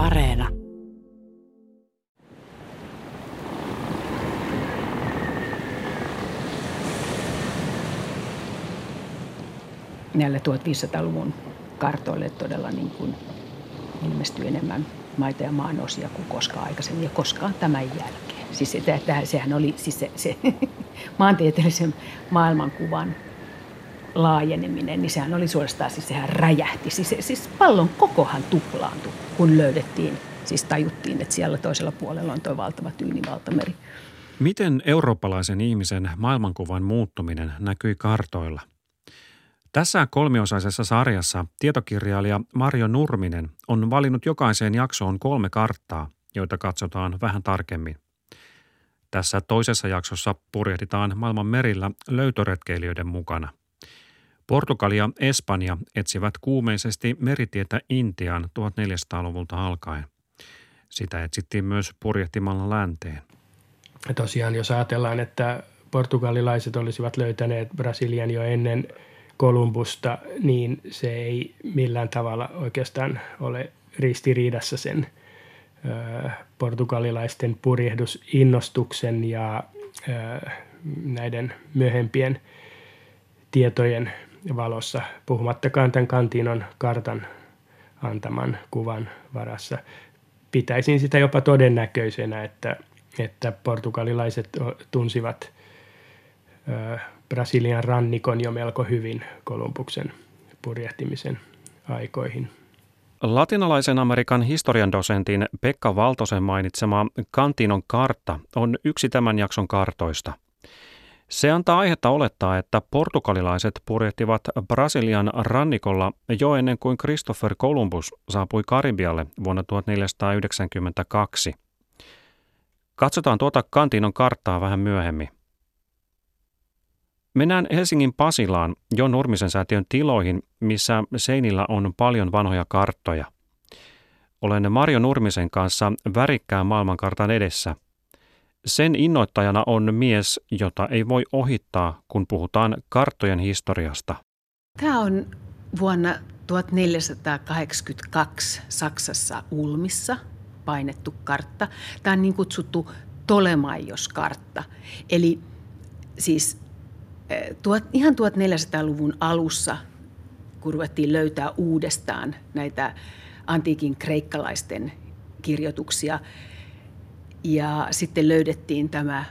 Areena. Näillä 1500-luvun kartoille todella niin kuin ilmestyy enemmän maita ja maanosia kuin koskaan aikaisemmin ja koskaan tämän jälkeen. Siis se, sehän oli siis se, se maantieteellisen maailmankuvan laajeneminen, niin sehän oli suorastaan, siis sehän räjähti. Siis, siis pallon kokohan tuplaantui, kun löydettiin, siis tajuttiin, että siellä toisella puolella on tuo valtava tyynivaltameri. Miten eurooppalaisen ihmisen maailmankuvan muuttuminen näkyi kartoilla? Tässä kolmiosaisessa sarjassa tietokirjailija Marjo Nurminen on valinnut jokaiseen jaksoon kolme karttaa, joita katsotaan vähän tarkemmin. Tässä toisessa jaksossa purjehditaan maailman merillä löytöretkeilijöiden mukana. Portugali ja Espanja etsivät kuumeisesti meritietä Intiaan 1400-luvulta alkaen. Sitä etsittiin myös purjehtimalla länteen. Ja tosiaan jos ajatellaan, että portugalilaiset olisivat löytäneet Brasilian jo ennen Kolumbusta, niin se ei millään tavalla oikeastaan ole ristiriidassa sen ö, portugalilaisten purjehdusinnostuksen ja ö, näiden myöhempien tietojen valossa, puhumattakaan tämän kantinon kartan antaman kuvan varassa. Pitäisin sitä jopa todennäköisenä, että, että portugalilaiset tunsivat ö, Brasilian rannikon jo melko hyvin Kolumbuksen purjehtimisen aikoihin. Latinalaisen Amerikan historian dosentin Pekka Valtosen mainitsema Kantinon kartta on yksi tämän jakson kartoista – se antaa aihetta olettaa, että portugalilaiset purjehtivat Brasilian rannikolla jo ennen kuin Christopher Columbus saapui Karibialle vuonna 1492. Katsotaan tuota Kantinon karttaa vähän myöhemmin. Mennään Helsingin Pasilaan jo Nurmisen säätiön tiloihin, missä seinillä on paljon vanhoja karttoja. Olen Marjo Nurmisen kanssa värikkään maailmankartan edessä – sen innoittajana on mies, jota ei voi ohittaa, kun puhutaan karttojen historiasta. Tämä on vuonna 1482 Saksassa Ulmissa painettu kartta. Tämä on niin kutsuttu Tolemaios-kartta. Eli siis eh, tuot, ihan 1400-luvun alussa, kun ruvettiin löytää uudestaan näitä antiikin kreikkalaisten kirjoituksia, ja sitten löydettiin tämä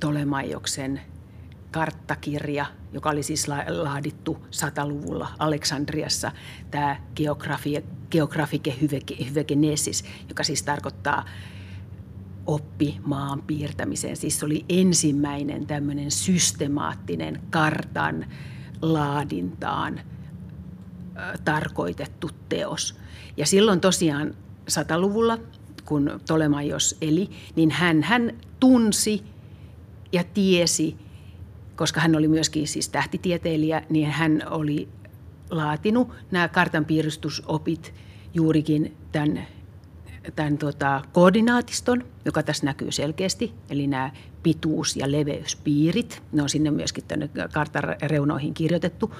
Tolemaioksen karttakirja, joka oli siis laadittu sataluvulla Aleksandriassa, tämä geografi, geografike hyvegenesis, joka siis tarkoittaa oppi maan piirtämiseen. Siis se oli ensimmäinen tämmöinen systemaattinen kartan laadintaan tarkoitettu teos. Ja silloin tosiaan sataluvulla kun Tolemaios eli, niin hän, hän tunsi ja tiesi, koska hän oli myöskin siis tähtitieteilijä, niin hän oli laatinut nämä kartanpiirustusopit juurikin tämän, tämän tota, koordinaatiston, joka tässä näkyy selkeästi, eli nämä pituus- ja leveyspiirit. Ne on sinne myöskin tänne kartan reunoihin kirjoitettu.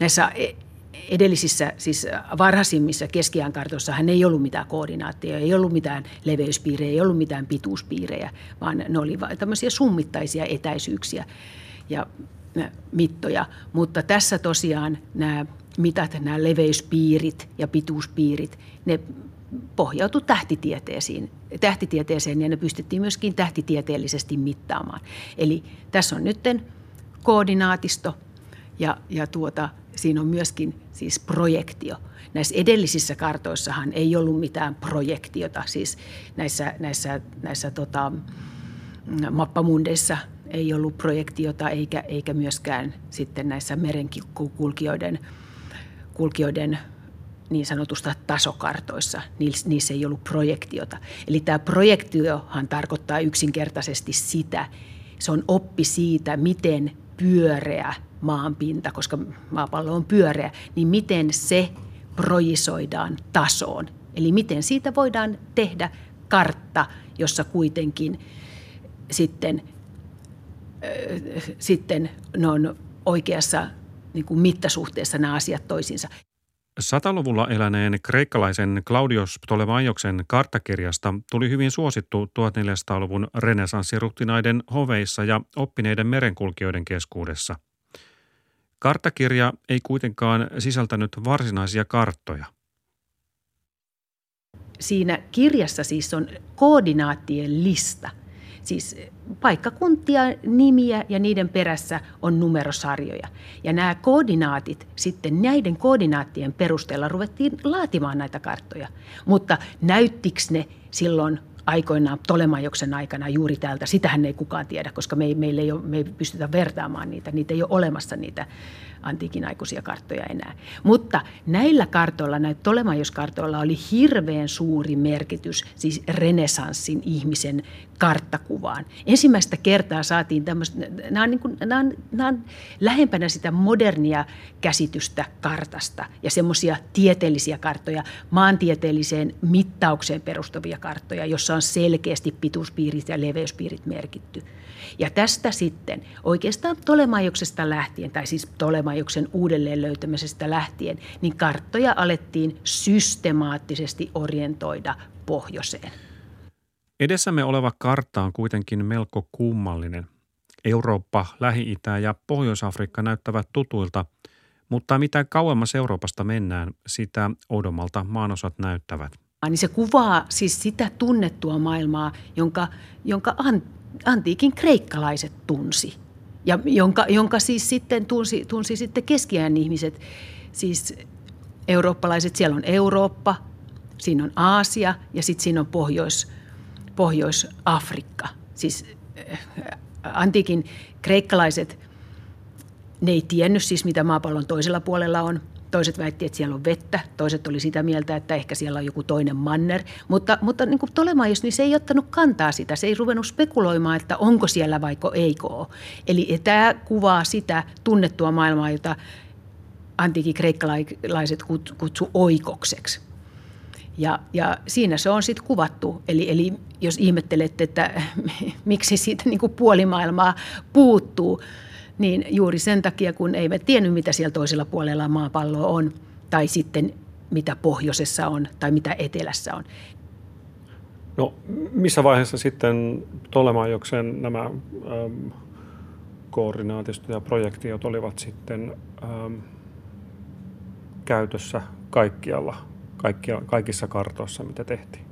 Näissä edellisissä, siis varhaisimmissa keskiään hän ei ollut mitään koordinaatteja, ei ollut mitään leveyspiirejä, ei ollut mitään pituuspiirejä, vaan ne olivat tämmöisiä summittaisia etäisyyksiä ja mittoja. Mutta tässä tosiaan nämä mitat, nämä leveyspiirit ja pituuspiirit, ne pohjautu tähtitieteeseen, tähtitieteeseen ja ne pystyttiin myöskin tähtitieteellisesti mittaamaan. Eli tässä on nytten koordinaatisto ja, ja tuota, siinä on myöskin siis projektio. Näissä edellisissä kartoissahan ei ollut mitään projektiota, siis näissä, näissä, näissä tota, mappamundeissa ei ollut projektiota eikä, eikä myöskään sitten näissä merenkulkijoiden kulkijoiden niin sanotusta tasokartoissa, niissä ei ollut projektiota. Eli tämä projektiohan tarkoittaa yksinkertaisesti sitä, se on oppi siitä, miten pyöreä maanpinta, koska maapallo on pyöreä, niin miten se projisoidaan tasoon. Eli miten siitä voidaan tehdä kartta, jossa kuitenkin sitten, äh, sitten ne on oikeassa niin kuin mittasuhteessa nämä asiat toisiinsa. Sataluvulla eläneen kreikkalaisen Claudios Ptolemaioksen karttakirjasta tuli hyvin suosittu 1400-luvun renesanssiruhtinaiden hoveissa ja oppineiden merenkulkijoiden keskuudessa. Karttakirja ei kuitenkaan sisältänyt varsinaisia karttoja. Siinä kirjassa siis on koordinaattien lista – Siis paikkakuntia, nimiä ja niiden perässä on numerosarjoja. Ja nämä koordinaatit, sitten näiden koordinaattien perusteella ruvettiin laatimaan näitä karttoja. Mutta näyttikö ne silloin aikoinaan Tolemajoksen aikana juuri täältä, sitähän ei kukaan tiedä, koska me ei, meillä ei, ole, me ei pystytä vertaamaan niitä, niitä ei ole olemassa niitä antiikin aikuisia karttoja enää. Mutta näillä kartoilla, näillä Tolemaios-kartoilla oli hirveän suuri merkitys siis renesanssin ihmisen karttakuvaan. Ensimmäistä kertaa saatiin tämmöistä, nämä on, niin kuin, nämä on, nämä on lähempänä sitä modernia käsitystä kartasta ja semmoisia tieteellisiä karttoja, maantieteelliseen mittaukseen perustuvia karttoja, jossa on selkeästi pituuspiirit ja leveyspiirit merkitty. Ja tästä sitten oikeastaan Tolemajoksesta lähtien, tai siis Tolemajoksen uudelleen löytämisestä lähtien, niin karttoja alettiin systemaattisesti orientoida pohjoiseen. Edessämme oleva kartta on kuitenkin melko kummallinen. Eurooppa, Lähi-Itä ja Pohjois-Afrikka näyttävät tutuilta, mutta mitä kauemmas Euroopasta mennään, sitä oudommalta maanosat näyttävät. Niin se kuvaa siis sitä tunnettua maailmaa, jonka, jonka antiikin kreikkalaiset tunsi. Ja jonka, jonka siis sitten tunsi, tunsi sitten keskiajan ihmiset, siis eurooppalaiset, siellä on Eurooppa, siinä on Aasia ja sitten siinä on Pohjois, Pohjois-Afrikka. Siis äh, antiikin kreikkalaiset, ne ei tiennyt siis mitä maapallon toisella puolella on. Toiset väitti, että siellä on vettä, toiset oli sitä mieltä, että ehkä siellä on joku toinen manner. Mutta, mutta niin kuin Tolemaios, niin se ei ottanut kantaa sitä. Se ei ruvennut spekuloimaan, että onko siellä vaiko eikö ole. Eli tämä kuvaa sitä tunnettua maailmaa, jota antiikin kreikkalaiset kutsu oikokseksi. Ja, ja siinä se on sitten kuvattu. Eli, eli jos ihmettelette, että miksi siitä niin kuin puolimaailmaa puuttuu, niin juuri sen takia, kun eivät tiennyt, mitä siellä toisella puolella maapalloa on, tai sitten mitä pohjoisessa on, tai mitä etelässä on. No missä vaiheessa sitten Tolemajoksen nämä ähm, koordinaatisto ja projektiot olivat sitten ähm, käytössä kaikkialla, kaikkia, kaikissa kartoissa, mitä tehtiin?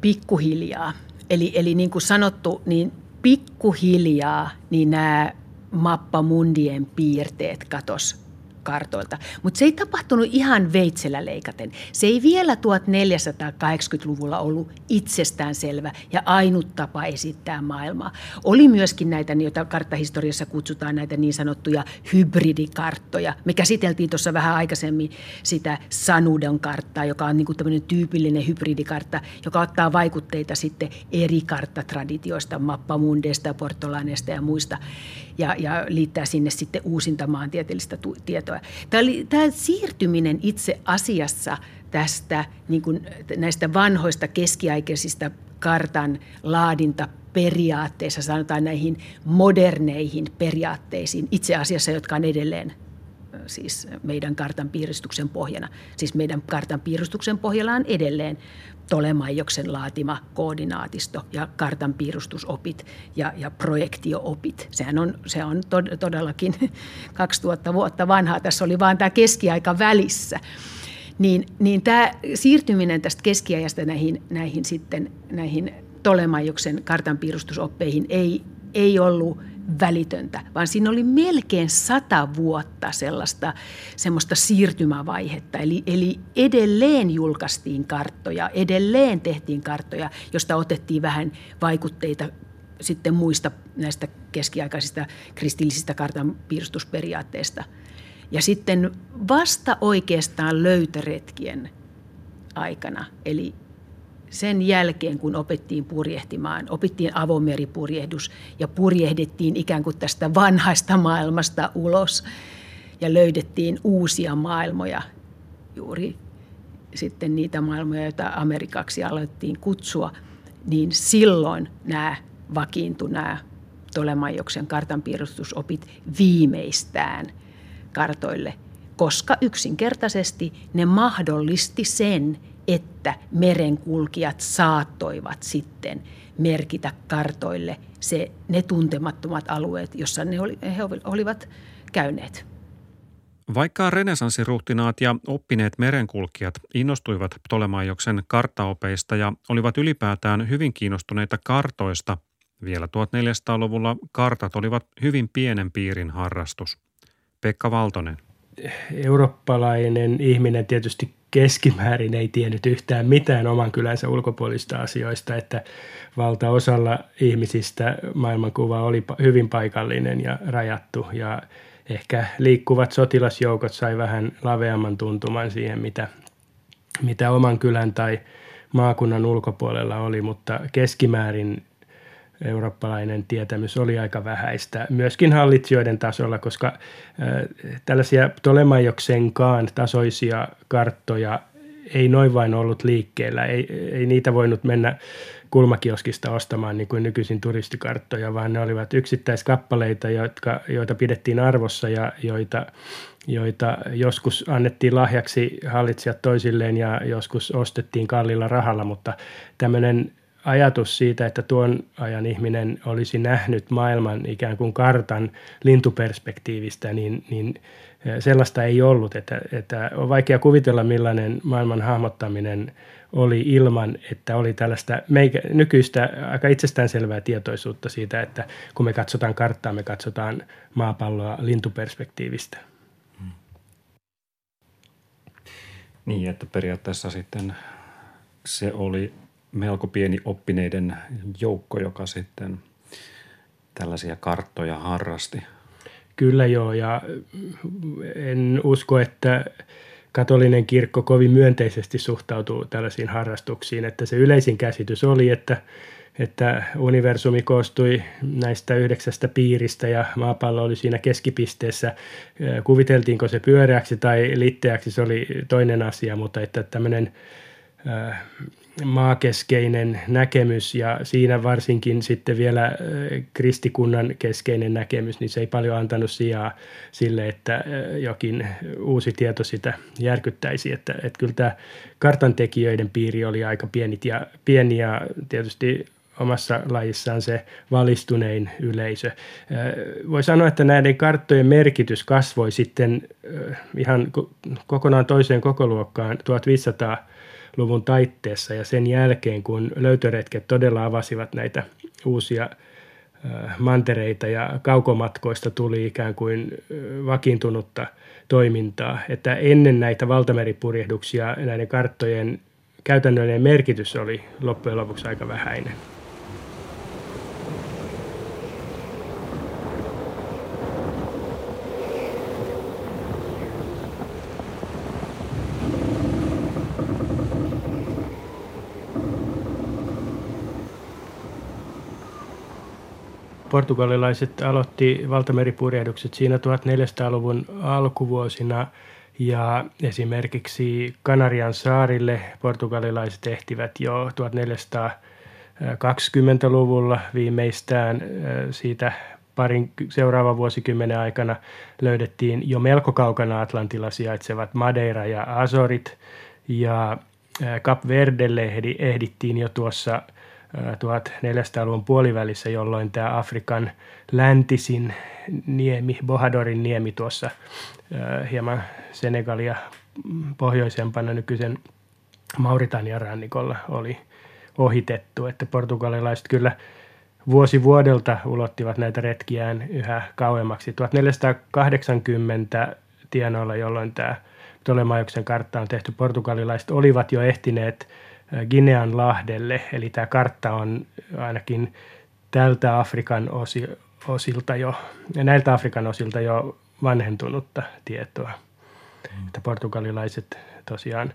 Pikkuhiljaa. Eli, eli niin kuin sanottu, niin pikkuhiljaa niin nämä mappamundien piirteet katos kartoilta. Mutta se ei tapahtunut ihan veitsellä leikaten. Se ei vielä 1480-luvulla ollut itsestään-selvä ja ainut tapa esittää maailmaa. Oli myöskin näitä, joita karttahistoriassa kutsutaan näitä niin sanottuja hybridikarttoja. Me käsiteltiin tuossa vähän aikaisemmin sitä Sanudon karttaa, joka on niin tämmöinen tyypillinen hybridikartta, joka ottaa vaikutteita sitten eri karttatraditioista, mappamundeista, portolaneista ja muista ja, ja liittää sinne sitten uusinta maantieteellistä tietoa. Tämä, oli, tämä siirtyminen itse asiassa tästä niin kuin näistä vanhoista keskiaikaisista kartan laadinta periaatteissa, sanotaan näihin moderneihin periaatteisiin, itse asiassa, jotka on edelleen siis meidän kartan piiristuksen pohjana. Siis meidän kartan piirustuksen pohjalla on edelleen Tolemaioksen laatima koordinaatisto ja kartan piirustusopit ja, ja projektioopit. Sehän on, se on todellakin 2000 vuotta vanhaa. Tässä oli vain tämä keskiaika välissä. Niin, niin tämä siirtyminen tästä keskiajasta näihin, näihin, sitten, näihin Tolemaioksen kartanpiirustusoppeihin ei, ei ollut – välitöntä, vaan siinä oli melkein sata vuotta sellaista semmoista siirtymävaihetta. Eli, eli edelleen julkaistiin karttoja, edelleen tehtiin karttoja, josta otettiin vähän vaikutteita sitten muista näistä keskiaikaisista kristillisistä kartanpiirustusperiaatteista. Ja sitten vasta oikeastaan löytöretkien aikana, eli sen jälkeen, kun opettiin purjehtimaan, opittiin avomeripurjehdus ja purjehdettiin ikään kuin tästä vanhasta maailmasta ulos ja löydettiin uusia maailmoja, juuri sitten niitä maailmoja, joita Amerikaksi alettiin kutsua, niin silloin nämä vakiintui nämä Tolemajoksen kartanpiirustusopit viimeistään kartoille koska yksinkertaisesti ne mahdollisti sen, että merenkulkijat saattoivat sitten merkitä kartoille se, ne tuntemattomat alueet, jossa ne oli, he olivat käyneet. Vaikka renesanssiruhtinaat ja oppineet merenkulkijat innostuivat Ptolemaioksen karttaopeista ja olivat ylipäätään hyvin kiinnostuneita kartoista, vielä 1400-luvulla kartat olivat hyvin pienen piirin harrastus. Pekka Valtonen. Eurooppalainen ihminen tietysti keskimäärin ei tiennyt yhtään mitään oman kylänsä ulkopuolista asioista, että valtaosalla ihmisistä maailmankuva oli hyvin paikallinen ja rajattu ja ehkä liikkuvat sotilasjoukot sai vähän laveamman tuntuman siihen, mitä, mitä oman kylän tai maakunnan ulkopuolella oli, mutta keskimäärin eurooppalainen tietämys oli aika vähäistä, myöskin hallitsijoiden tasolla, koska äh, tällaisia Ptolemaioksenkaan tasoisia karttoja ei noin vain ollut liikkeellä, ei, ei niitä voinut mennä kulmakioskista ostamaan niin kuin nykyisin turistikarttoja, vaan ne olivat yksittäiskappaleita, jotka, joita pidettiin arvossa ja joita, joita joskus annettiin lahjaksi hallitsijat toisilleen ja joskus ostettiin kallilla rahalla, mutta tämmöinen ajatus siitä, että tuon ajan ihminen olisi nähnyt maailman ikään kuin kartan lintuperspektiivistä, niin, niin sellaista ei ollut. Että, että on vaikea kuvitella, millainen maailman hahmottaminen oli ilman, että oli tällaista meikä, nykyistä aika itsestäänselvää tietoisuutta siitä, että kun me katsotaan karttaa, me katsotaan maapalloa lintuperspektiivistä. Hmm. Niin, että periaatteessa sitten se oli melko pieni oppineiden joukko, joka sitten tällaisia karttoja harrasti. Kyllä joo, ja en usko, että katolinen kirkko kovin myönteisesti suhtautuu tällaisiin harrastuksiin, että se yleisin käsitys oli, että, että universumi koostui näistä yhdeksästä piiristä ja maapallo oli siinä keskipisteessä. Kuviteltiinko se pyöreäksi tai litteäksi, se oli toinen asia, mutta että tämmöinen maakeskeinen näkemys ja siinä varsinkin sitten vielä kristikunnan keskeinen näkemys, niin se ei paljon antanut sijaa sille, että jokin uusi tieto sitä järkyttäisi. Että, että kyllä tämä kartantekijöiden piiri oli aika pieni ja, pieni ja tietysti omassa lajissaan se valistunein yleisö. Voi sanoa, että näiden karttojen merkitys kasvoi sitten ihan kokonaan toiseen kokoluokkaan 1500 luvun taitteessa ja sen jälkeen, kun löytöretket todella avasivat näitä uusia mantereita ja kaukomatkoista tuli ikään kuin vakiintunutta toimintaa, että ennen näitä valtameripurjehduksia näiden karttojen käytännöllinen merkitys oli loppujen lopuksi aika vähäinen. Portugalilaiset aloitti valtameripurjehdukset siinä 1400-luvun alkuvuosina ja esimerkiksi Kanarian saarille portugalilaiset ehtivät jo 1420-luvulla viimeistään siitä parin seuraavan vuosikymmenen aikana löydettiin jo melko kaukana Atlantilla sijaitsevat Madeira ja Azorit ja Cap Verdelle ehdittiin jo tuossa 1400-luvun puolivälissä, jolloin tämä Afrikan läntisin niemi, Bohadorin niemi tuossa hieman Senegalia pohjoisempana nykyisen Mauritanian rannikolla oli ohitettu, että portugalilaiset kyllä vuosi vuodelta ulottivat näitä retkiään yhä kauemmaksi. 1480 tienoilla, jolloin tämä Ptolemaioksen kartta on tehty, portugalilaiset olivat jo ehtineet – Ginean lahdelle, eli tämä kartta on ainakin tältä Afrikan osi, osilta jo, näiltä Afrikan osilta jo vanhentunutta tietoa. Mm. Että portugalilaiset tosiaan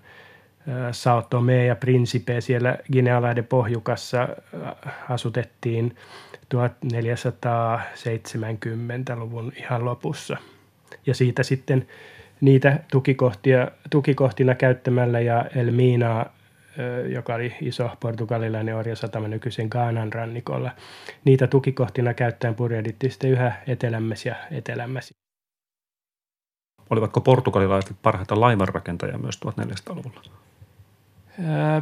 Sao Tome ja Principe siellä Ginealahden pohjukassa asutettiin 1470-luvun ihan lopussa. Ja siitä sitten niitä tukikohtia, tukikohtina käyttämällä ja Elminaa joka oli iso portugalilainen orjasatama nykyisen Gaanan rannikolla. Niitä tukikohtina käyttäen purjehdittiin sitten yhä etelämmäs ja etelämmäs. Olivatko portugalilaiset parhaita laivanrakentajia myös 1400-luvulla? Ää,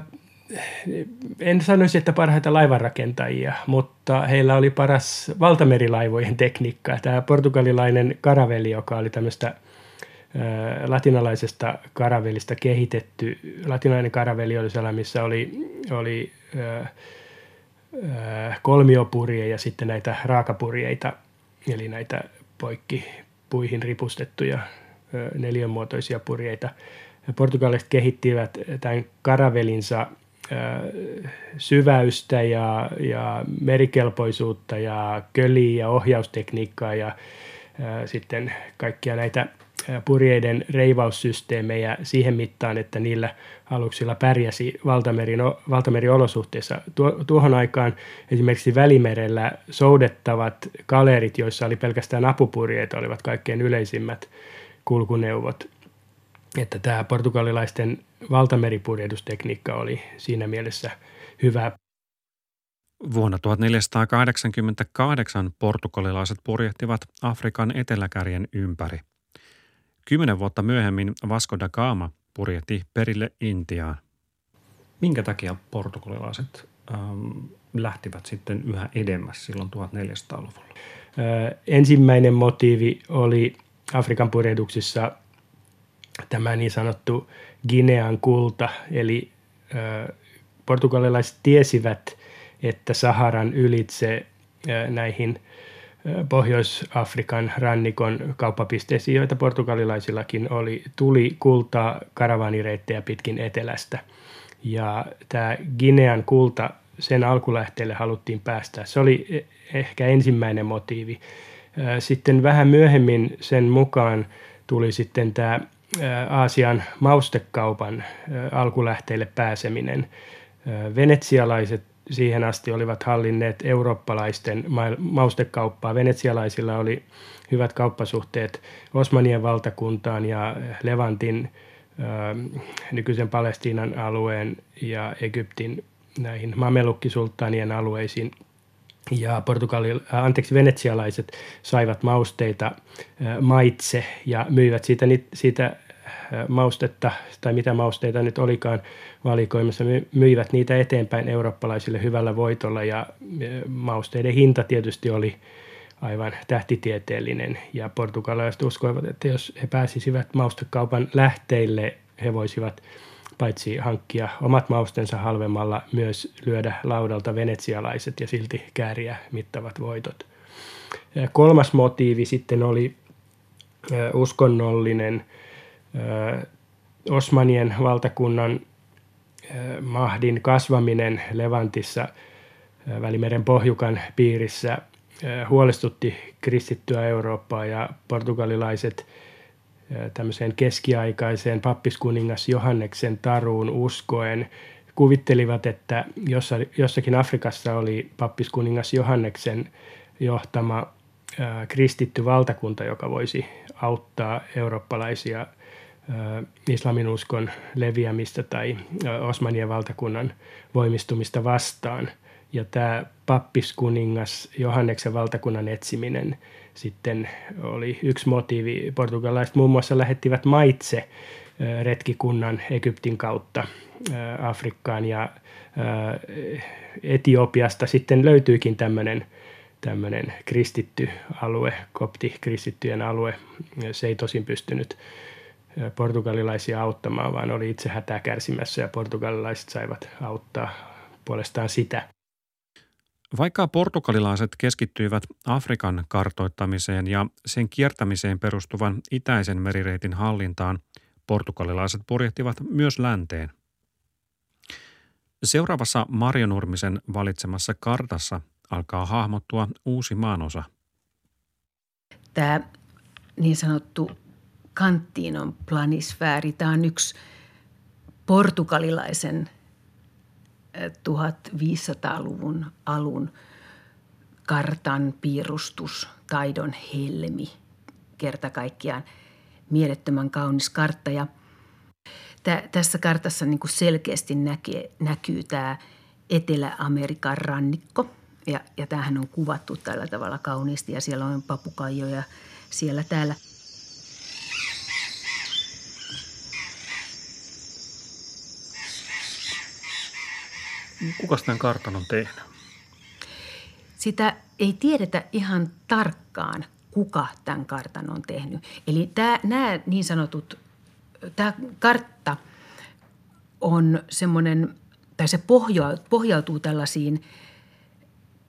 en sanoisi, että parhaita laivanrakentajia, mutta heillä oli paras valtamerilaivojen tekniikka. Tämä portugalilainen karaveli, joka oli tämmöistä latinalaisesta karavelista kehitetty. Latinalainen karaveli oli sellainen, missä oli, oli kolmiopurje ja sitten näitä raakapurjeita, eli näitä poikki puihin ripustettuja neliönmuotoisia purjeita. Portugalilaiset kehittivät tämän karavelinsa syväystä ja, ja merikelpoisuutta ja köliä ja ohjaustekniikkaa ja sitten kaikkia näitä purjeiden reivaussysteemejä siihen mittaan, että niillä aluksilla pärjäsi valtamerin, valtameriolosuhteissa. tuohon aikaan esimerkiksi Välimerellä soudettavat kalerit, joissa oli pelkästään apupurjeita, olivat kaikkein yleisimmät kulkuneuvot. Että tämä portugalilaisten valtameripurjehdustekniikka oli siinä mielessä hyvä. Vuonna 1488 portugalilaiset purjehtivat Afrikan eteläkärjen ympäri. Kymmenen vuotta myöhemmin Vasco da Gama purjehti perille Intiaan. Minkä takia portugalilaiset ähm, lähtivät sitten yhä edemmäs silloin 1400-luvulla? Ö, ensimmäinen motiivi oli Afrikan purjehduksissa tämä niin sanottu Ginean kulta, eli ö, portugalilaiset tiesivät, että Saharan ylitse ö, näihin – Pohjois-Afrikan rannikon kauppapisteisiin, joita portugalilaisillakin oli, tuli kultaa karavanireittejä pitkin etelästä. Ja tämä Ginean kulta, sen alkulähteelle haluttiin päästä. Se oli e, ehkä ensimmäinen motiivi. Sitten vähän myöhemmin sen mukaan tuli sitten tämä Aasian maustekaupan alkulähteille pääseminen. Venetsialaiset siihen asti olivat hallinneet eurooppalaisten maustekauppaa. Venetsialaisilla oli hyvät kauppasuhteet Osmanien valtakuntaan ja Levantin nykyisen Palestiinan alueen ja Egyptin näihin mamelukkisulttaanien alueisiin. Ja Portugali, anteeksi, venetsialaiset saivat mausteita maitse ja myivät siitä, siitä maustetta tai mitä mausteita nyt olikaan valikoimassa, myivät niitä eteenpäin eurooppalaisille hyvällä voitolla ja mausteiden hinta tietysti oli aivan tähtitieteellinen ja portugalaiset uskoivat, että jos he pääsisivät maustekaupan lähteille, he voisivat paitsi hankkia omat maustensa halvemmalla, myös lyödä laudalta venetsialaiset ja silti kääriä mittavat voitot. Kolmas motiivi sitten oli uskonnollinen – Osmanien valtakunnan mahdin kasvaminen Levantissa Välimeren pohjukan piirissä huolestutti kristittyä Eurooppaa ja portugalilaiset tämmöiseen keskiaikaiseen pappiskuningas Johanneksen taruun uskoen kuvittelivat, että jossakin Afrikassa oli pappiskuningas Johanneksen johtama kristitty valtakunta, joka voisi auttaa eurooppalaisia – islaminuskon leviämistä tai Osmanien valtakunnan voimistumista vastaan. Ja tämä pappiskuningas Johanneksen valtakunnan etsiminen sitten oli yksi motiivi. Portugalaiset muun muassa lähettivät maitse retkikunnan Egyptin kautta Afrikkaan ja Etiopiasta sitten löytyykin tämmöinen tämmöinen kristitty alue, kopti kristittyjen alue. Se ei tosin pystynyt portugalilaisia auttamaan, vaan oli itse hätää kärsimässä ja portugalilaiset saivat auttaa puolestaan sitä. Vaikka portugalilaiset keskittyivät Afrikan kartoittamiseen ja sen kiertämiseen perustuvan itäisen merireitin hallintaan, portugalilaiset purjehtivat myös länteen. Seuraavassa Marjo Nurmisen valitsemassa kartassa alkaa hahmottua uusi maanosa. Tämä niin sanottu Kantinon planisfääri. Tämä on yksi portugalilaisen 1500-luvun alun kartan piirustustaidon helmi. Kerta kaikkiaan mielettömän kaunis kartta. Ja tä, tässä kartassa niin kuin selkeästi näkee, näkyy tämä Etelä-Amerikan rannikko. Ja, ja tämähän on kuvattu tällä tavalla kauniisti ja siellä on papukaijoja siellä täällä – kuka tämän kartan on tehnyt? Sitä ei tiedetä ihan tarkkaan, kuka tämän kartan on tehnyt. Eli tämä, nämä niin sanotut, tämä kartta on semmoinen, tai se pohjautuu tällaisiin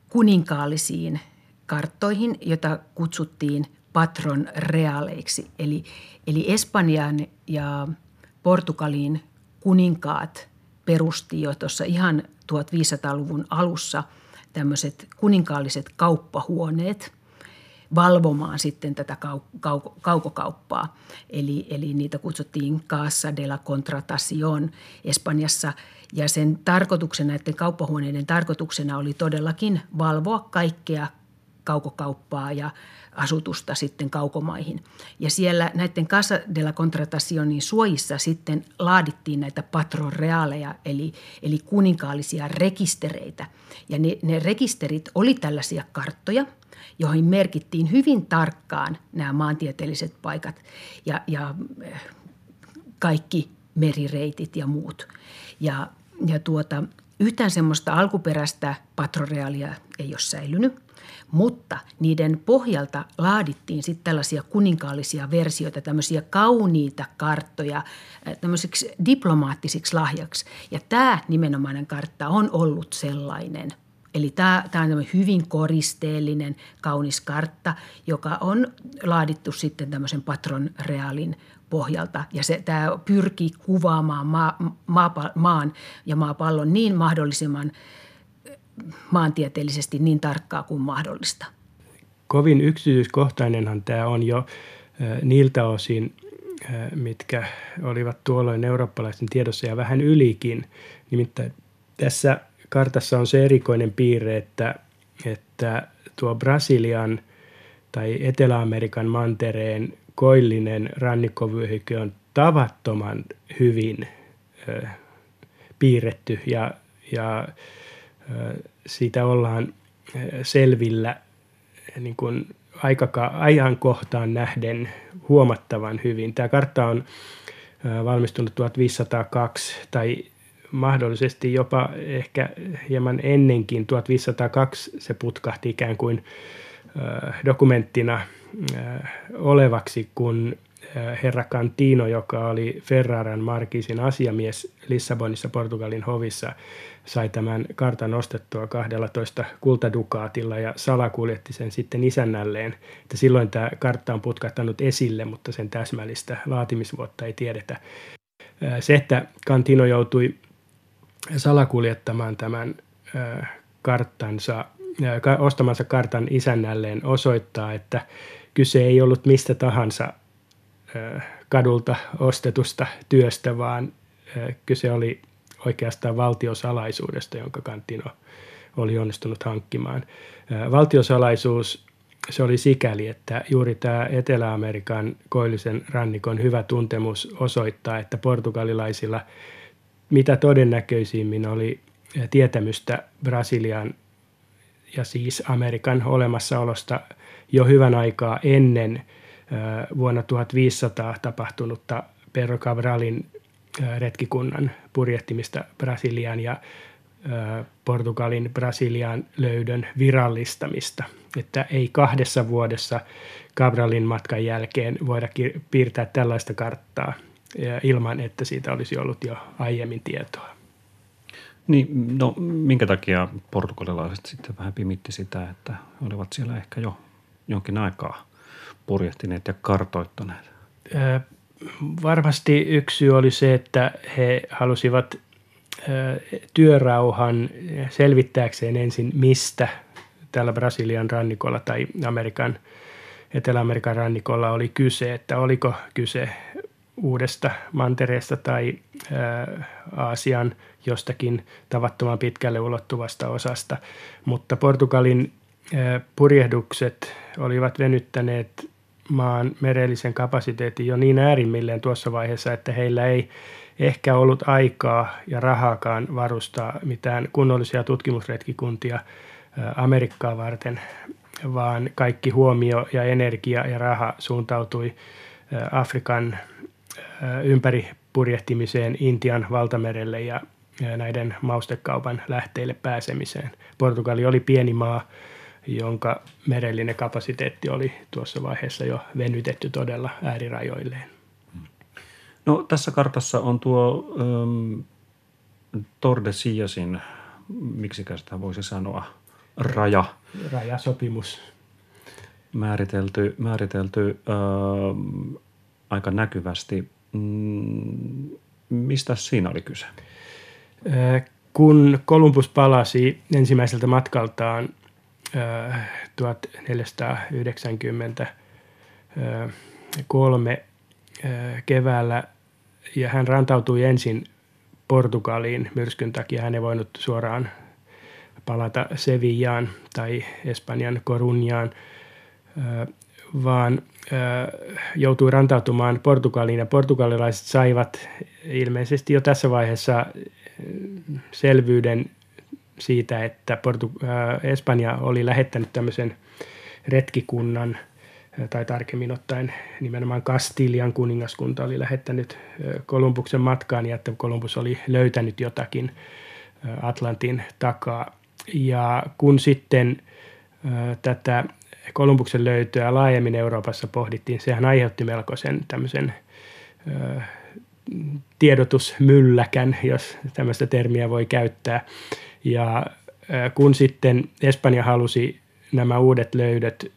kuninkaallisiin karttoihin, jota kutsuttiin patron realeiksi. Eli, eli Espanjan ja Portugalin kuninkaat perusti jo tuossa ihan 1500-luvun alussa tämmöiset kuninkaalliset kauppahuoneet valvomaan sitten tätä kau- kau- kaukokauppaa. Eli, eli niitä kutsuttiin Casa de la Contratación Espanjassa. Ja sen tarkoituksena, näiden kauppahuoneiden tarkoituksena oli todellakin valvoa kaikkea kaukokauppaa ja asutusta sitten kaukomaihin. Ja siellä näiden Casa de la Contratacionin suojissa sitten laadittiin näitä patron realeja, eli, eli kuninkaallisia rekistereitä. Ja ne, ne rekisterit oli tällaisia karttoja, joihin merkittiin hyvin tarkkaan nämä maantieteelliset paikat ja, ja eh, kaikki merireitit ja muut. Ja, ja tuota, yhtään semmoista alkuperäistä patrorealia ei ole säilynyt – mutta niiden pohjalta laadittiin sitten tällaisia kuninkaallisia versioita, tämmöisiä kauniita karttoja äh, tämmöiseksi diplomaattisiksi lahjaksi. Ja tämä nimenomainen kartta on ollut sellainen. Eli tämä, tämä on hyvin koristeellinen, kaunis kartta, joka on laadittu sitten tämmöisen patron realin pohjalta. Ja se, tämä pyrkii kuvaamaan maa, maa, maan ja maapallon niin mahdollisimman – maantieteellisesti niin tarkkaa kuin mahdollista. Kovin yksityiskohtainenhan tämä on jo niiltä osin, mitkä olivat tuolloin eurooppalaisten tiedossa ja vähän ylikin. Nimittäin tässä kartassa on se erikoinen piirre, että, että tuo Brasilian tai Etelä-Amerikan mantereen koillinen rannikkovyöhyke on tavattoman hyvin ö, piirretty ja, ja siitä ollaan selvillä niin kuin aikaka- ajankohtaan nähden huomattavan hyvin. Tämä kartta on valmistunut 1502 tai mahdollisesti jopa ehkä hieman ennenkin. 1502 se putkahti ikään kuin dokumenttina olevaksi, kun herra Cantino, joka oli Ferraran Markisin asiamies Lissabonissa Portugalin hovissa, sai tämän kartan ostettua 12 kultadukaatilla ja salakuljetti sen sitten isännälleen. Että silloin tämä kartta on putkahtanut esille, mutta sen täsmällistä laatimisvuotta ei tiedetä. Se, että Cantino joutui salakuljettamaan tämän karttansa, ostamansa kartan isännälleen osoittaa, että kyse ei ollut mistä tahansa kadulta ostetusta työstä, vaan kyse oli oikeastaan valtiosalaisuudesta, jonka Kantino oli onnistunut hankkimaan. Valtiosalaisuus se oli sikäli, että juuri tämä Etelä-Amerikan koillisen rannikon hyvä tuntemus osoittaa, että portugalilaisilla mitä todennäköisimmin oli tietämystä Brasilian ja siis Amerikan olemassaolosta jo hyvän aikaa ennen vuonna 1500 tapahtunutta Pedro Cabralin retkikunnan purjehtimista Brasiliaan ja Portugalin Brasilian löydön virallistamista. Että ei kahdessa vuodessa Cabralin matkan jälkeen voida piirtää tällaista karttaa ilman, että siitä olisi ollut jo aiemmin tietoa. Niin, no minkä takia portugalilaiset sitten vähän pimitti sitä, että olivat siellä ehkä jo jonkin aikaa purjehtineet ja kartoittaneet? varmasti yksi syy oli se, että he halusivat työrauhan selvittääkseen ensin, mistä tällä Brasilian rannikolla tai Amerikan, Etelä-Amerikan rannikolla oli kyse, että oliko kyse uudesta mantereesta tai Aasian jostakin tavattoman pitkälle ulottuvasta osasta. Mutta Portugalin purjehdukset olivat venyttäneet maan merellisen kapasiteetin jo niin äärimmilleen tuossa vaiheessa, että heillä ei ehkä ollut aikaa ja rahaakaan varustaa mitään kunnollisia tutkimusretkikuntia Amerikkaa varten, vaan kaikki huomio ja energia ja raha suuntautui Afrikan ympäri purjehtimiseen Intian valtamerelle ja näiden maustekaupan lähteille pääsemiseen. Portugali oli pieni maa, jonka merellinen kapasiteetti oli tuossa vaiheessa jo venytetty todella äärirajoilleen. No tässä kartassa on tuo ähm, Tordesiljasin, miksi sitä voisi sanoa, raja. Rajasopimus. Määritelty, määritelty äh, aika näkyvästi. Mm, mistä siinä oli kyse? Kun Kolumbus palasi ensimmäiseltä matkaltaan 1493 keväällä ja hän rantautui ensin Portugaliin myrskyn takia. Hän ei voinut suoraan palata Sevillaan tai Espanjan Corunjaan, vaan joutui rantautumaan Portugaliin ja portugalilaiset saivat ilmeisesti jo tässä vaiheessa selvyyden siitä, että Portu- Espanja oli lähettänyt tämmöisen retkikunnan, tai tarkemmin ottaen nimenomaan Kastilian kuningaskunta oli lähettänyt Kolumbuksen matkaan ja että Kolumbus oli löytänyt jotakin Atlantin takaa. Ja kun sitten tätä Kolumbuksen löytöä laajemmin Euroopassa pohdittiin, sehän aiheutti melkoisen tämmöisen tiedotusmylläkän, jos tämmöistä termiä voi käyttää. Ja kun sitten Espanja halusi nämä uudet löydöt,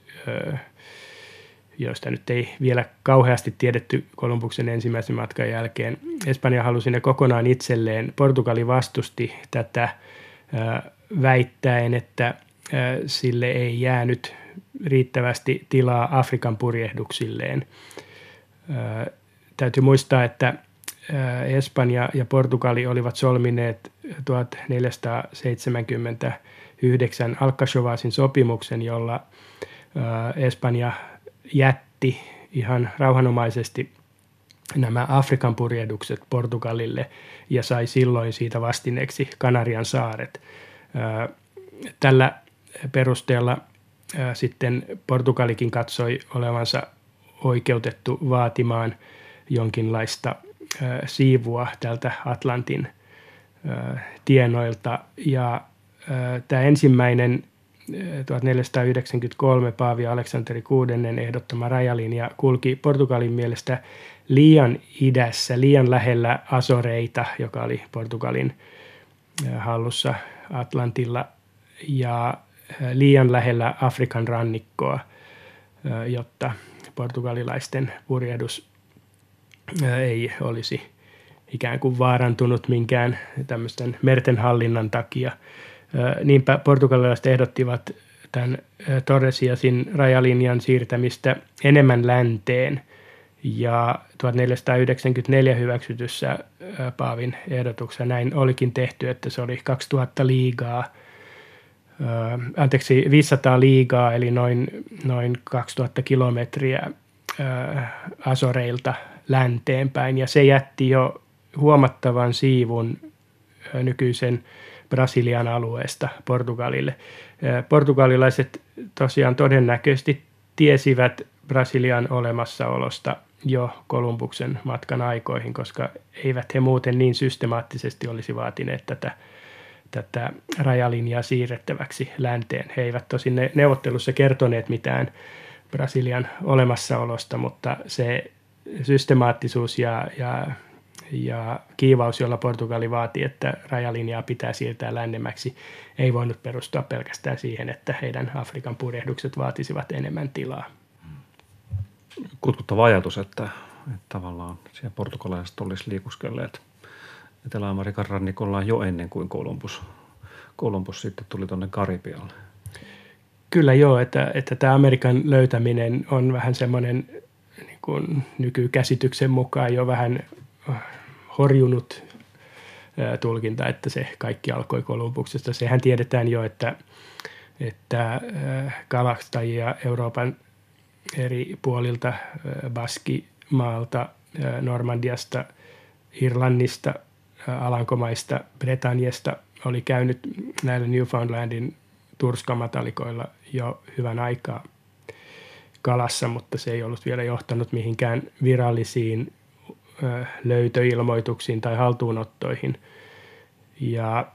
joista nyt ei vielä kauheasti tiedetty Kolumbuksen ensimmäisen matkan jälkeen, Espanja halusi ne kokonaan itselleen. Portugali vastusti tätä väittäen, että sille ei jäänyt riittävästi tilaa Afrikan purjehduksilleen. Täytyy muistaa, että Espanja ja Portugali olivat solmineet 1479 Alcachovasin sopimuksen, jolla Espanja jätti ihan rauhanomaisesti nämä Afrikan purjehdukset Portugalille ja sai silloin siitä vastineeksi Kanarian saaret. Tällä perusteella sitten Portugalikin katsoi olevansa oikeutettu vaatimaan jonkinlaista siivua tältä Atlantin tienoilta. Ja tämä ensimmäinen 1493 Paavi Aleksanteri VI ehdottama rajalinja kulki Portugalin mielestä liian idässä, liian lähellä Asoreita, joka oli Portugalin hallussa Atlantilla, ja liian lähellä Afrikan rannikkoa, jotta portugalilaisten purjehdus ei olisi ikään kuin vaarantunut minkään tämmöisten merten hallinnan takia. Niinpä portugalilaiset ehdottivat tämän Torresiasin rajalinjan siirtämistä enemmän länteen ja 1494 hyväksytyssä Paavin ehdotuksessa näin olikin tehty, että se oli 2000 liigaa, anteeksi 500 liigaa eli noin, noin 2000 kilometriä Asoreilta länteenpäin ja se jätti jo huomattavan siivun nykyisen Brasilian alueesta Portugalille. Portugalilaiset tosiaan todennäköisesti tiesivät Brasilian olemassaolosta jo Kolumbuksen matkan aikoihin, koska eivät he muuten niin systemaattisesti olisi vaatineet tätä, tätä rajalinjaa siirrettäväksi länteen. He eivät tosin neuvottelussa kertoneet mitään Brasilian olemassaolosta, mutta se systemaattisuus ja, ja, ja kiivaus, jolla Portugali vaati, että rajalinjaa pitää siirtää lännemmäksi, ei voinut perustua pelkästään siihen, että heidän Afrikan purjehdukset vaatisivat enemmän tilaa. Kutkuttava ajatus, että, että tavallaan siellä portugalaiset olisi liikuskelleet Etelä-Amerikan rannikolla jo ennen kuin Kolumbus, Kolumbus sitten tuli tuonne Karibialle. Kyllä joo, että, että tämä Amerikan löytäminen on vähän semmoinen kuin nykykäsityksen mukaan jo vähän äh, horjunut tulkinta, että se kaikki alkoi Kolumbuksesta. Sehän tiedetään jo, että, että kalastajia Euroopan eri puolilta, Baskimaalta, Normandiasta, Irlannista, Alankomaista, Britanniasta oli käynyt näillä Newfoundlandin turskamatalikoilla jo hyvän aikaa kalassa, mutta se ei ollut vielä johtanut mihinkään virallisiin löytöilmoituksiin tai haltuunottoihin. Ja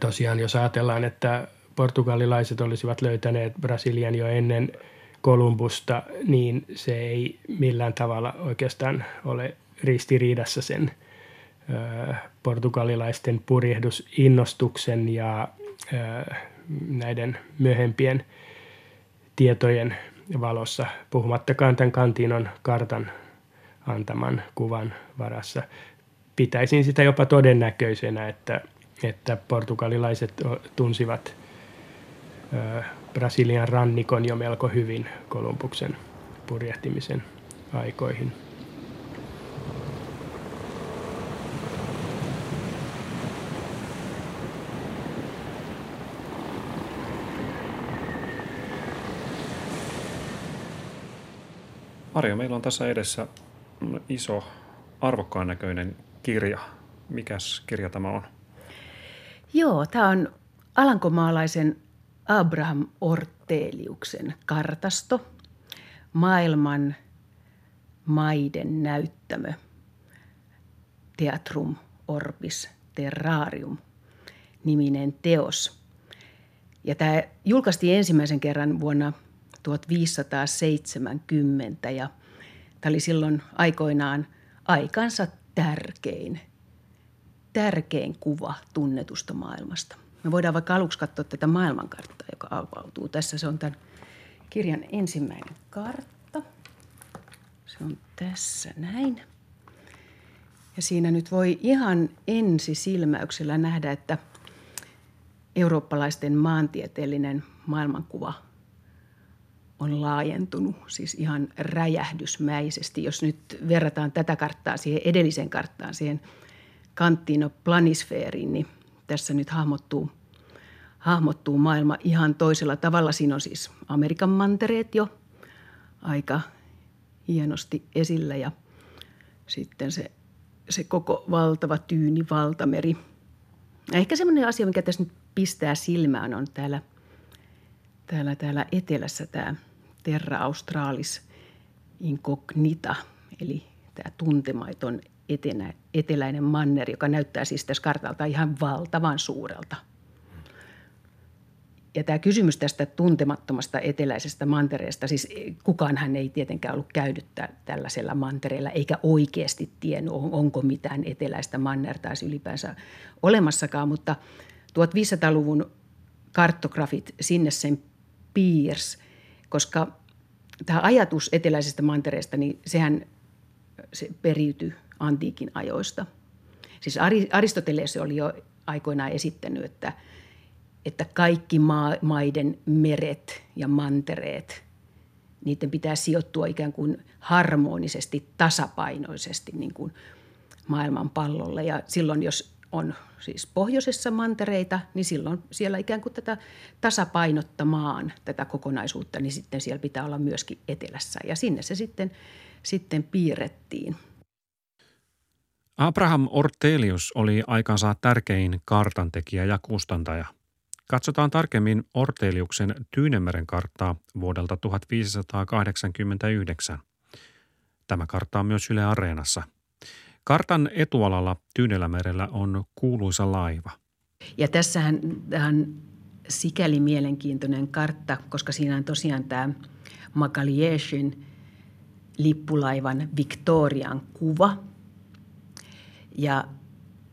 tosiaan jos ajatellaan, että portugalilaiset olisivat löytäneet Brasilian jo ennen Kolumbusta, niin se ei millään tavalla oikeastaan ole ristiriidassa sen portugalilaisten purjehdusinnostuksen ja ö, näiden myöhempien tietojen valossa, puhumattakaan tämän kantinon kartan antaman kuvan varassa. Pitäisin sitä jopa todennäköisenä, että, että portugalilaiset tunsivat ö, Brasilian rannikon jo melko hyvin Kolumbuksen purjehtimisen aikoihin. Arjo, meillä on tässä edessä iso arvokkaan näköinen kirja. Mikäs kirja tämä on? Joo, tämä on alankomaalaisen Abraham Orteliuksen kartasto, maailman maiden näyttämö, Teatrum Orbis Terrarium niminen teos. Ja tämä julkaistiin ensimmäisen kerran vuonna 1570 ja tämä oli silloin aikoinaan aikansa tärkein, tärkein kuva tunnetusta maailmasta. Me voidaan vaikka aluksi katsoa tätä maailmankarttaa, joka avautuu. Tässä se on tämän kirjan ensimmäinen kartta. Se on tässä näin. Ja siinä nyt voi ihan ensisilmäyksellä nähdä, että eurooppalaisten maantieteellinen maailmankuva on laajentunut siis ihan räjähdysmäisesti. Jos nyt verrataan tätä karttaa siihen edelliseen karttaan, siihen Kantino planisfeeriin, niin – tässä nyt hahmottuu, hahmottuu maailma ihan toisella tavalla. Siinä on siis Amerikan mantereet jo aika hienosti esillä ja sitten se, se koko valtava tyyni valtameri. Ehkä semmoinen asia, mikä tässä nyt pistää silmään, on täällä, täällä, täällä etelässä tämä Terra Australis incognita, eli tämä tuntemaiton etenä, eteläinen manner, joka näyttää siis tässä kartalta ihan valtavan suurelta. Ja tämä kysymys tästä tuntemattomasta eteläisestä mantereesta, siis kukaan hän ei tietenkään ollut käynyt tällaisella mantereella, eikä oikeasti tiennyt, onko mitään eteläistä mannerta ylipäänsä olemassakaan, mutta 1500-luvun kartografit sinne sen piirs, koska tämä ajatus eteläisestä mantereesta, niin sehän se periytyi antiikin ajoista. Siis Aristoteles oli jo aikoinaan esittänyt, että, että kaikki maa, maiden meret ja mantereet, niiden pitää sijoittua ikään kuin harmonisesti, tasapainoisesti niin kuin maailman pallolle. Ja silloin, jos on siis pohjoisessa mantereita, niin silloin siellä ikään kuin tätä tasapainottamaan tätä kokonaisuutta, niin sitten siellä pitää olla myöskin etelässä. Ja sinne se sitten, sitten piirrettiin. Abraham Ortelius oli aikansa tärkein kartantekijä ja kustantaja. Katsotaan tarkemmin Orteliuksen Tyynemeren karttaa vuodelta 1589. Tämä kartta on myös Yle Areenassa. Kartan etualalla Tyynelämerellä on kuuluisa laiva. Ja tässähän on sikäli mielenkiintoinen kartta, koska siinä on tosiaan tämä Magaliesin lippulaivan Victorian kuva – ja,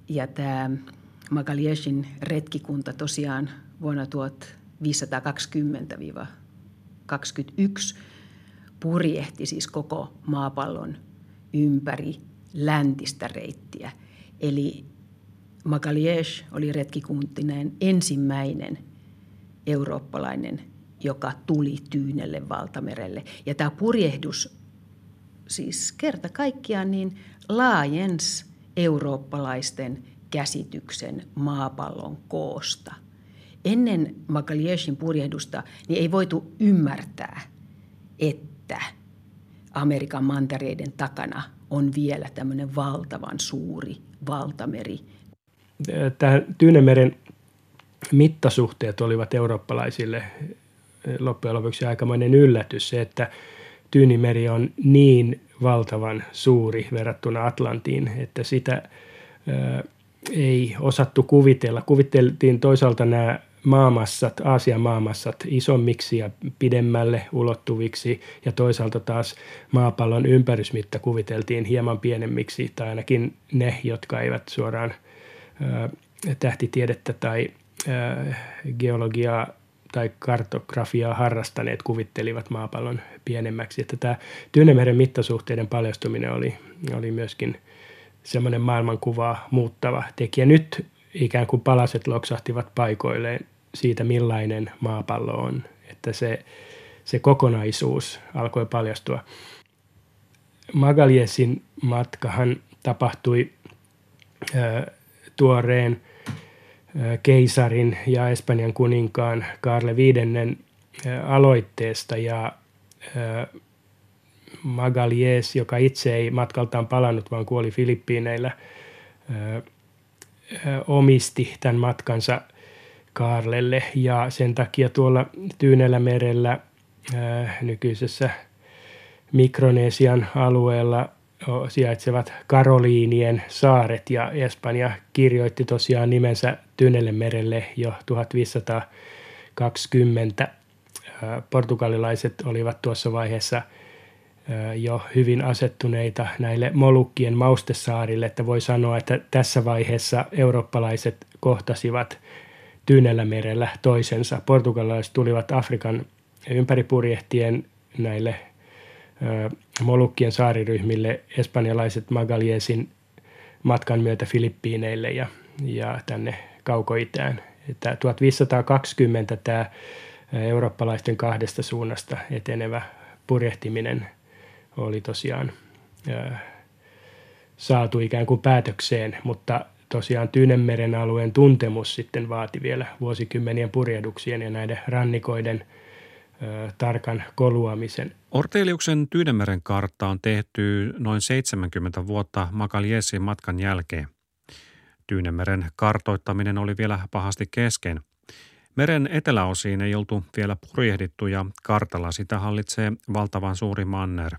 ja tämä Magaliesin retkikunta tosiaan vuonna 1520-21 purjehti siis koko maapallon ympäri läntistä reittiä. Eli Magalies oli retkikuntineen ensimmäinen eurooppalainen, joka tuli Tyynelle valtamerelle. Ja tämä purjehdus siis kerta kaikkiaan niin laajens eurooppalaisten käsityksen maapallon koosta. Ennen Magaliesin purjehdusta niin ei voitu ymmärtää, että Amerikan mantereiden takana on vielä tämmöinen valtavan suuri valtameri. Tämä Tyynemeren mittasuhteet olivat eurooppalaisille loppujen lopuksi aikamoinen yllätys. Se, että Tyynimeri on niin valtavan suuri verrattuna Atlantiin, että sitä ei osattu kuvitella. Kuviteltiin toisaalta nämä maamassat, Aasian maamassat isommiksi ja pidemmälle ulottuviksi ja toisaalta taas maapallon ympärysmitta kuviteltiin hieman pienemmiksi tai ainakin ne, jotka eivät suoraan tähtitiedettä tai geologiaa tai kartografiaa harrastaneet kuvittelivat maapallon pienemmäksi. Että tämä Tyynemeren mittasuhteiden paljastuminen oli, oli myöskin semmoinen maailmankuvaa muuttava tekijä. Nyt ikään kuin palaset loksahtivat paikoilleen siitä, millainen maapallo on. Että se, se kokonaisuus alkoi paljastua. Magaliesin matkahan tapahtui ää, tuoreen keisarin ja Espanjan kuninkaan Karle V aloitteesta ja Magalies, joka itse ei matkaltaan palannut, vaan kuoli Filippiineillä, omisti tämän matkansa Karlelle ja sen takia tuolla Tyynellä merellä nykyisessä Mikronesian alueella sijaitsevat Karoliinien saaret ja Espanja kirjoitti tosiaan nimensä Tyynelle merelle jo 1520. Portugalilaiset olivat tuossa vaiheessa jo hyvin asettuneita näille Molukkien maustesaarille, että voi sanoa, että tässä vaiheessa eurooppalaiset kohtasivat Tyynellä merellä toisensa. Portugalilaiset tulivat Afrikan ympäripurjehtien näille Molukkien saariryhmille espanjalaiset Magaliesin matkan myötä Filippiineille ja, ja tänne kaukoitään. Että 1520 tämä eurooppalaisten kahdesta suunnasta etenevä purjehtiminen oli tosiaan saatu ikään kuin päätökseen, mutta tosiaan Tyynemeren alueen tuntemus sitten vaati vielä vuosikymmenien purjehduksien ja näiden rannikoiden – tarkan koluamisen. Orteliuksen Tyynemeren kartta on tehty noin 70 vuotta Makaliesin matkan jälkeen. Tyynemeren kartoittaminen oli vielä pahasti kesken. Meren eteläosiin ei oltu vielä purjehdittu ja kartalla sitä hallitsee valtavan suuri manner.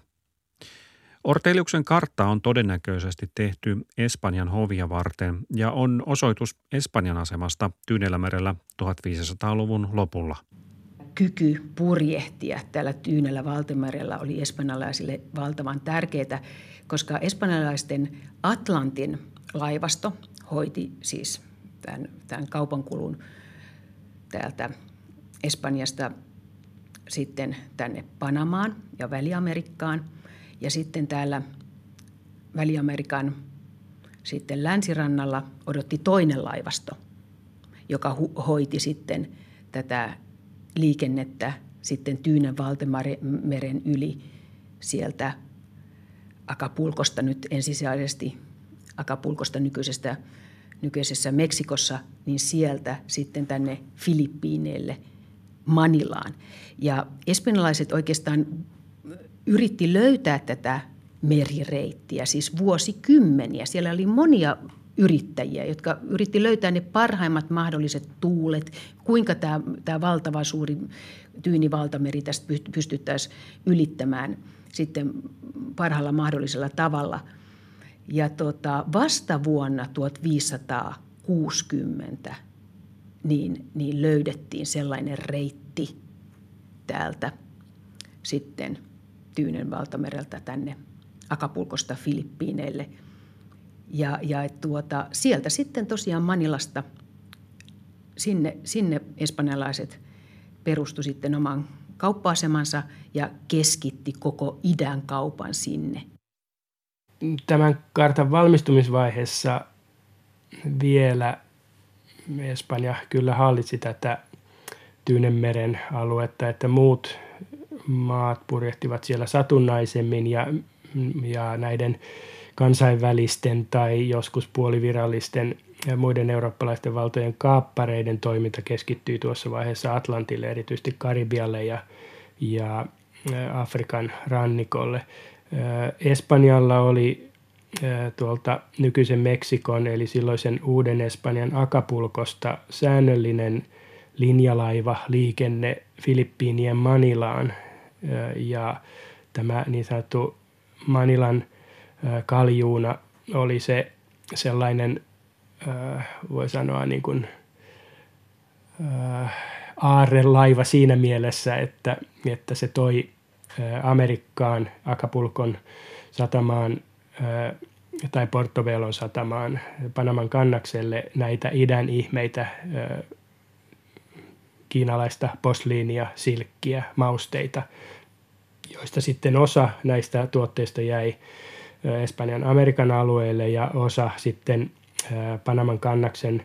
Orteliuksen kartta on todennäköisesti tehty Espanjan hovia varten ja on osoitus Espanjan asemasta Tyynelämerellä 1500-luvun lopulla kyky purjehtia täällä Tyynellä valtamerellä oli espanjalaisille valtavan tärkeää, koska espanjalaisten Atlantin laivasto hoiti siis tämän, tämän kaupankulun täältä Espanjasta sitten tänne Panamaan ja Väli-Amerikkaan. Ja sitten täällä Väli-Amerikan sitten länsirannalla odotti toinen laivasto, joka hoiti sitten tätä liikennettä sitten Tyynen valtameren yli sieltä Akapulkosta nyt ensisijaisesti Akapulkosta nykyisestä, nykyisessä Meksikossa, niin sieltä sitten tänne Filippiineille Manilaan. Ja espanjalaiset oikeastaan yritti löytää tätä merireittiä, siis vuosikymmeniä. Siellä oli monia yrittäjiä, jotka yritti löytää ne parhaimmat mahdolliset tuulet, kuinka tämä, tämä valtava suuri tyynivaltameri tästä pystyttäisiin ylittämään sitten parhaalla mahdollisella tavalla. Ja tota, vasta vuonna 1560 niin, niin löydettiin sellainen reitti täältä sitten Tyynen valtamereltä tänne Akapulkosta Filippiineille – ja, ja tuota, sieltä sitten tosiaan Manilasta sinne, sinne espanjalaiset perustu sitten oman kauppa-asemansa ja keskitti koko idän kaupan sinne. Tämän kartan valmistumisvaiheessa vielä Espanja kyllä hallitsi tätä Tyynemeren aluetta, että muut maat purjehtivat siellä satunnaisemmin ja, ja näiden kansainvälisten tai joskus puolivirallisten ja muiden eurooppalaisten valtojen kaappareiden toiminta keskittyi tuossa vaiheessa Atlantille, erityisesti Karibialle ja, ja Afrikan rannikolle. Espanjalla oli tuolta nykyisen Meksikon eli silloisen Uuden Espanjan Akapulkosta säännöllinen linjalaiva liikenne Filippiinien Manilaan ja tämä niin sanottu Manilan kaljuuna oli se sellainen voi sanoa niin kuin, aarrelaiva siinä mielessä, että, että se toi Amerikkaan, Acapulcon satamaan tai Portobelon satamaan, Panaman kannakselle näitä idän ihmeitä, kiinalaista posliinia, silkkiä, mausteita, joista sitten osa näistä tuotteista jäi Espanjan Amerikan alueelle ja osa sitten Panaman kannaksen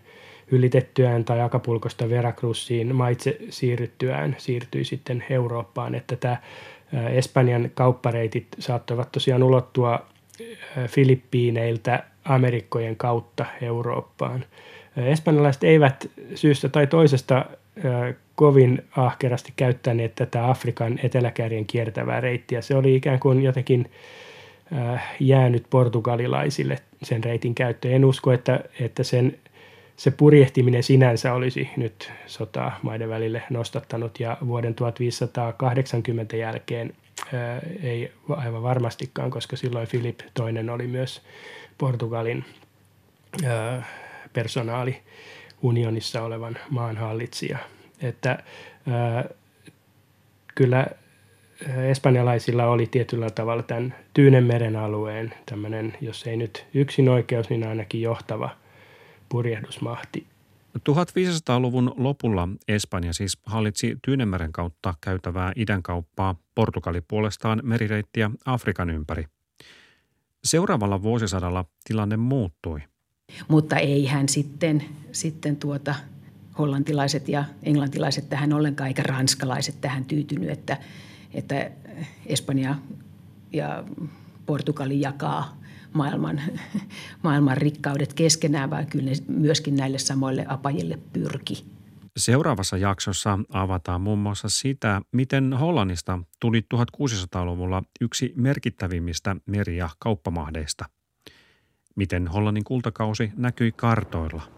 ylitettyään tai Akapulkosta Veracruziin maitse siirryttyään siirtyi sitten Eurooppaan, että tämä Espanjan kauppareitit saattoivat tosiaan ulottua Filippiineiltä Amerikkojen kautta Eurooppaan. Espanjalaiset eivät syystä tai toisesta kovin ahkerasti käyttäneet tätä Afrikan eteläkärjen kiertävää reittiä. Se oli ikään kuin jotenkin jäänyt portugalilaisille sen reitin käyttö. En usko, että, että sen, se purjehtiminen sinänsä olisi nyt sotaa maiden välille nostattanut ja vuoden 1580 jälkeen ei aivan varmastikaan, koska silloin Filip II oli myös Portugalin personaali unionissa olevan maan hallitsija. Että ää, kyllä espanjalaisilla oli tietyllä tavalla tämän Tyynemeren alueen tämmöinen, jos ei nyt yksin oikeus, niin ainakin johtava purjehdusmahti. 1500-luvun lopulla Espanja siis hallitsi Tyynemeren kautta käytävää idänkauppaa, Portugali puolestaan merireittiä Afrikan ympäri. Seuraavalla vuosisadalla tilanne muuttui. Mutta ei hän sitten, sitten tuota, hollantilaiset ja englantilaiset tähän ollenkaan, eikä ranskalaiset tähän tyytynyt, että että Espanja ja Portugali jakaa maailman, maailman rikkaudet keskenään, vaan kyllä ne myöskin näille samoille apajille pyrki. Seuraavassa jaksossa avataan muun muassa sitä, miten Hollannista tuli 1600-luvulla yksi merkittävimmistä meri- ja kauppamahdeista. Miten Hollannin kultakausi näkyi kartoilla –